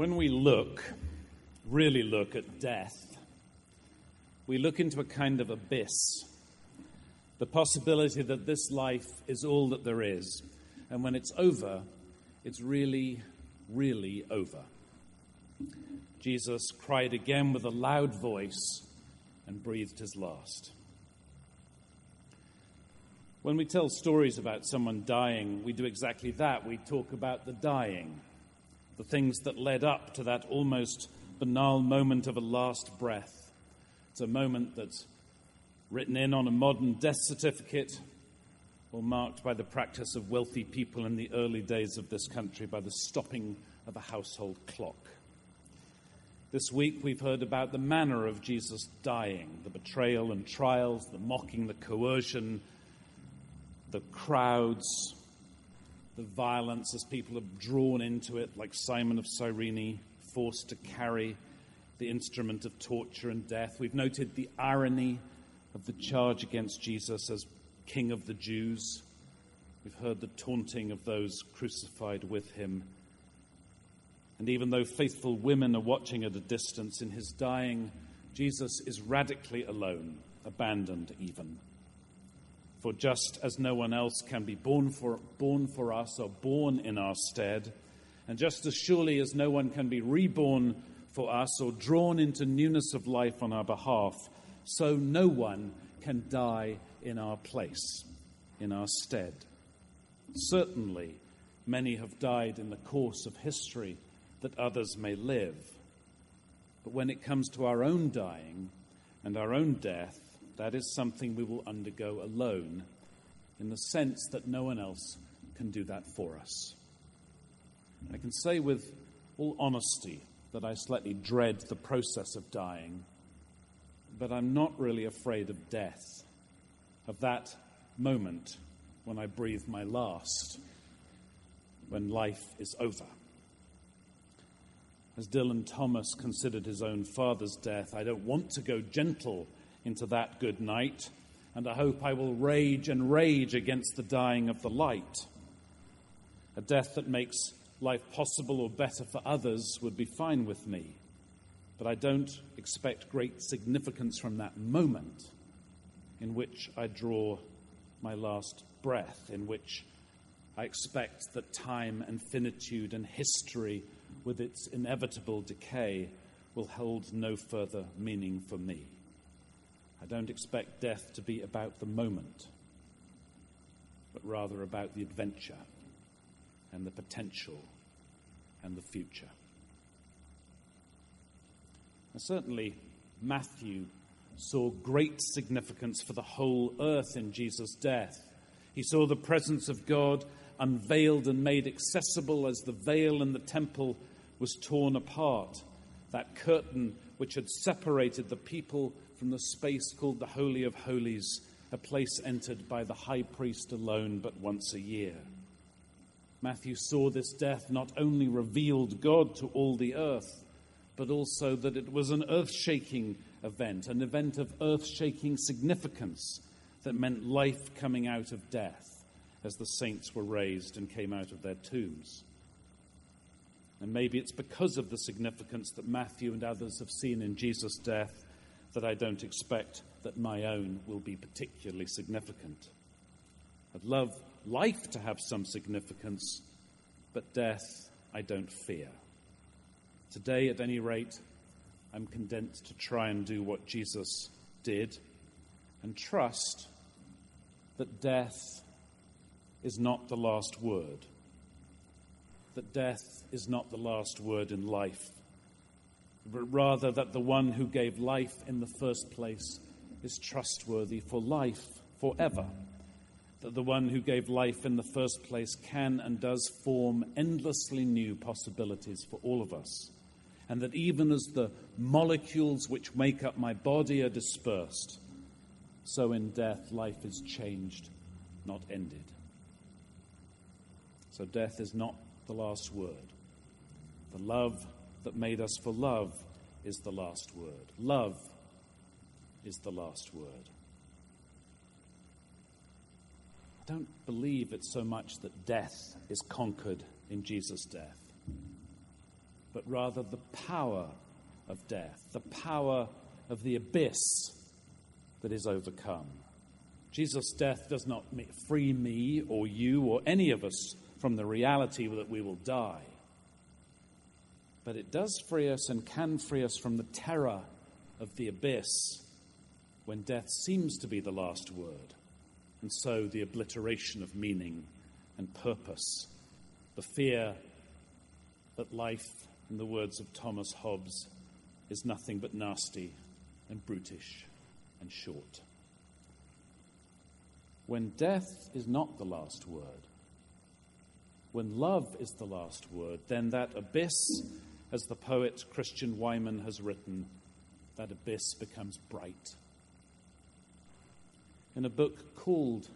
When we look, really look at death, we look into a kind of abyss. The possibility that this life is all that there is. And when it's over, it's really, really over. Jesus cried again with a loud voice and breathed his last. When we tell stories about someone dying, we do exactly that. We talk about the dying, the things that led up to that almost banal moment of a last breath. It's a moment that's written in on a modern death certificate or marked by the practice of wealthy people in the early days of this country by the stopping of a household clock. This week we've heard about the manner of Jesus dying, the betrayal and trials, the mocking, the coercion, the crowds, the violence as people are drawn into it, like Simon of Cyrene, forced to carry the instrument of torture and death. We've noted the irony of the charge against Jesus as King of the Jews. We've heard the taunting of those crucified with him. And even though faithful women are watching at a distance in his dying, Jesus is radically alone, abandoned even. For just as no one else can be born for, born for us or born in our stead, and just as surely as no one can be reborn for us or drawn into newness of life on our behalf, so no one can die in our place, in our stead. Certainly, many have died in the course of history that others may live. But when it comes to our own dying and our own death, that is something we will undergo alone, in the sense that no one else can do that for us. I can say with all honesty that I slightly dread the process of dying, but I'm not really afraid of death, of that moment when I breathe my last, when life is over. As Dylan Thomas considered his own father's death, I don't want to go gentle into that good night, and I hope I will rage and rage against the dying of the light. A death that makes life possible or better for others would be fine with me, but I don't expect great significance from that moment in which I draw my last breath, in which I expect that time and finitude and history, with its inevitable decay, will hold no further meaning for me. I don't expect death to be about the moment, but rather about the adventure and the potential and the future. Certainly, Matthew saw great significance for the whole earth in Jesus' death. He saw the presence of God unveiled and made accessible as the veil in the temple was torn apart. That curtain which had separated the people from the space called the Holy of Holies, a place entered by the high priest alone but once a year. Matthew saw this death not only revealed God to all the earth, but also that it was an earth shaking event, an event of earth shaking significance that meant life coming out of death as the saints were raised and came out of their tombs. And maybe it's because of the significance that Matthew and others have seen in Jesus' death that I don't expect that my own will be particularly significant. I'd love life to have some significance, but death I don't fear. Today, at any rate, I'm content to try and do what Jesus did and trust that death is not the last word that death is not the last word in life, but rather that the one who gave life in the first place is trustworthy for life forever. That the one who gave life in the first place can and does form endlessly new possibilities for all of us. And that even as the molecules which make up my body are dispersed, so in death life is changed, not ended. So death is not the last word. The love that made us for love is the last word. Love is the last word. I don't believe it's so much that death is conquered in Jesus' death. but rather the power of death, the power of the abyss that is overcome. Jesus' death does not free me or you or any of us from the reality that we will die. But it does free us and can free us from the terror of the abyss when death seems to be the last word, and so the obliteration of meaning and purpose, the fear that life, in the words of Thomas Hobbes, is nothing but nasty and brutish and short. When death is not the last word, when love is the last word, then that abyss, as the poet Christian Wiman has written, that abyss becomes bright. In a book called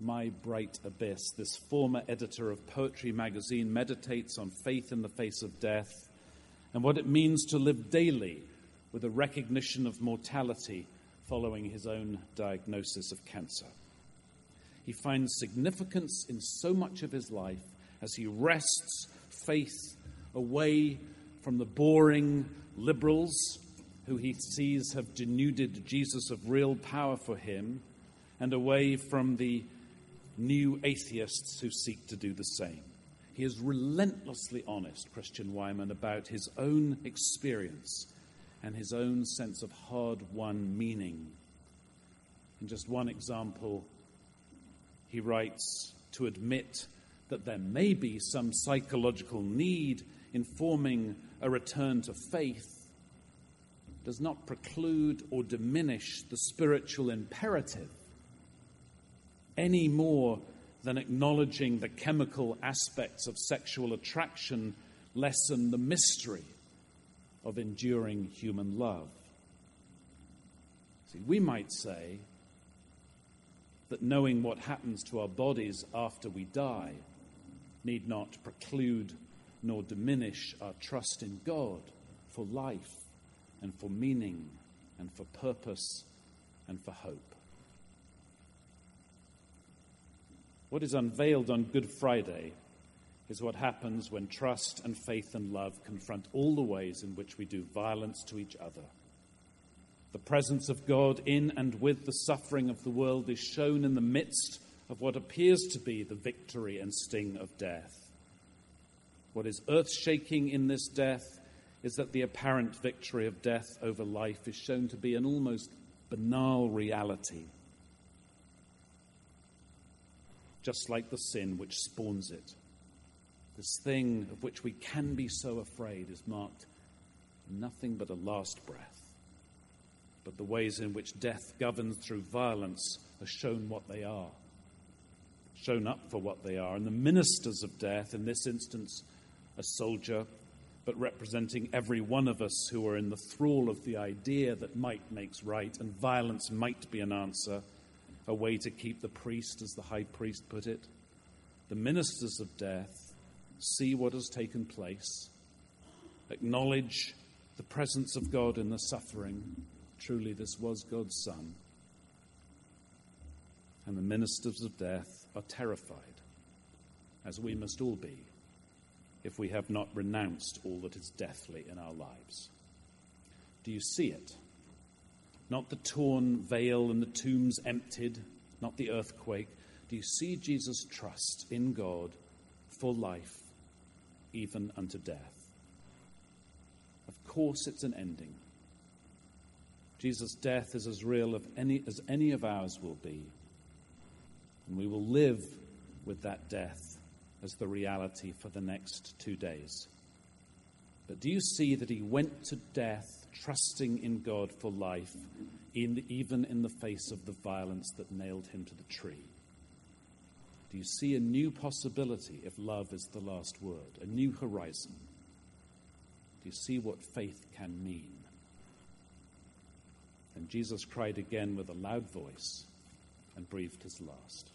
My Bright Abyss, this former editor of Poetry magazine meditates on faith in the face of death and what it means to live daily with a recognition of mortality following his own diagnosis of cancer. He finds significance in so much of his life as he wrests faith away from the boring liberals who he sees have denuded Jesus of real power for him, and away from the new atheists who seek to do the same. He is relentlessly honest, Christian Wiman, about his own experience and his own sense of hard won meaning. In just one example, he writes to admit that there may be some psychological need in forming a return to faith does not preclude or diminish the spiritual imperative any more than acknowledging the chemical aspects of sexual attraction lessen the mystery of enduring human love. See, we might say that knowing what happens to our bodies after we die need not preclude nor diminish our trust in God for life and for meaning and for purpose and for hope. What is unveiled on Good Friday is what happens when trust and faith and love confront all the ways in which we do violence to each other. The presence of God in and with the suffering of the world is shown in the midst of what appears to be the victory and sting of death. What is earth shaking in this death is that the apparent victory of death over life is shown to be an almost banal reality, just like the sin which spawns it. This thing of which we can be so afraid is marked nothing but a last breath. But the ways in which death governs through violence are shown what they are, shown up for what they are. And the ministers of death, in this instance, a soldier, but representing every one of us who are in the thrall of the idea that might makes right and violence might be an answer, a way to keep the priest, as the high priest put it. The ministers of death see what has taken place, acknowledge the presence of God in the suffering. Truly, this was God's Son. And the ministers of death are terrified, as we must all be if we have not renounced all that is deathly in our lives. Do you see it? Not the torn veil and the tombs emptied, not the earthquake. Do you see Jesus' trust in God for life, even unto death? Of course, it's an ending. Jesus' death is as real any, as any of ours will be. And we will live with that death as the reality for the next two days. But do you see that he went to death trusting in God for life, in the, even in the face of the violence that nailed him to the tree? Do you see a new possibility if love is the last word, a new horizon? Do you see what faith can mean? And Jesus cried again with a loud voice and breathed his last.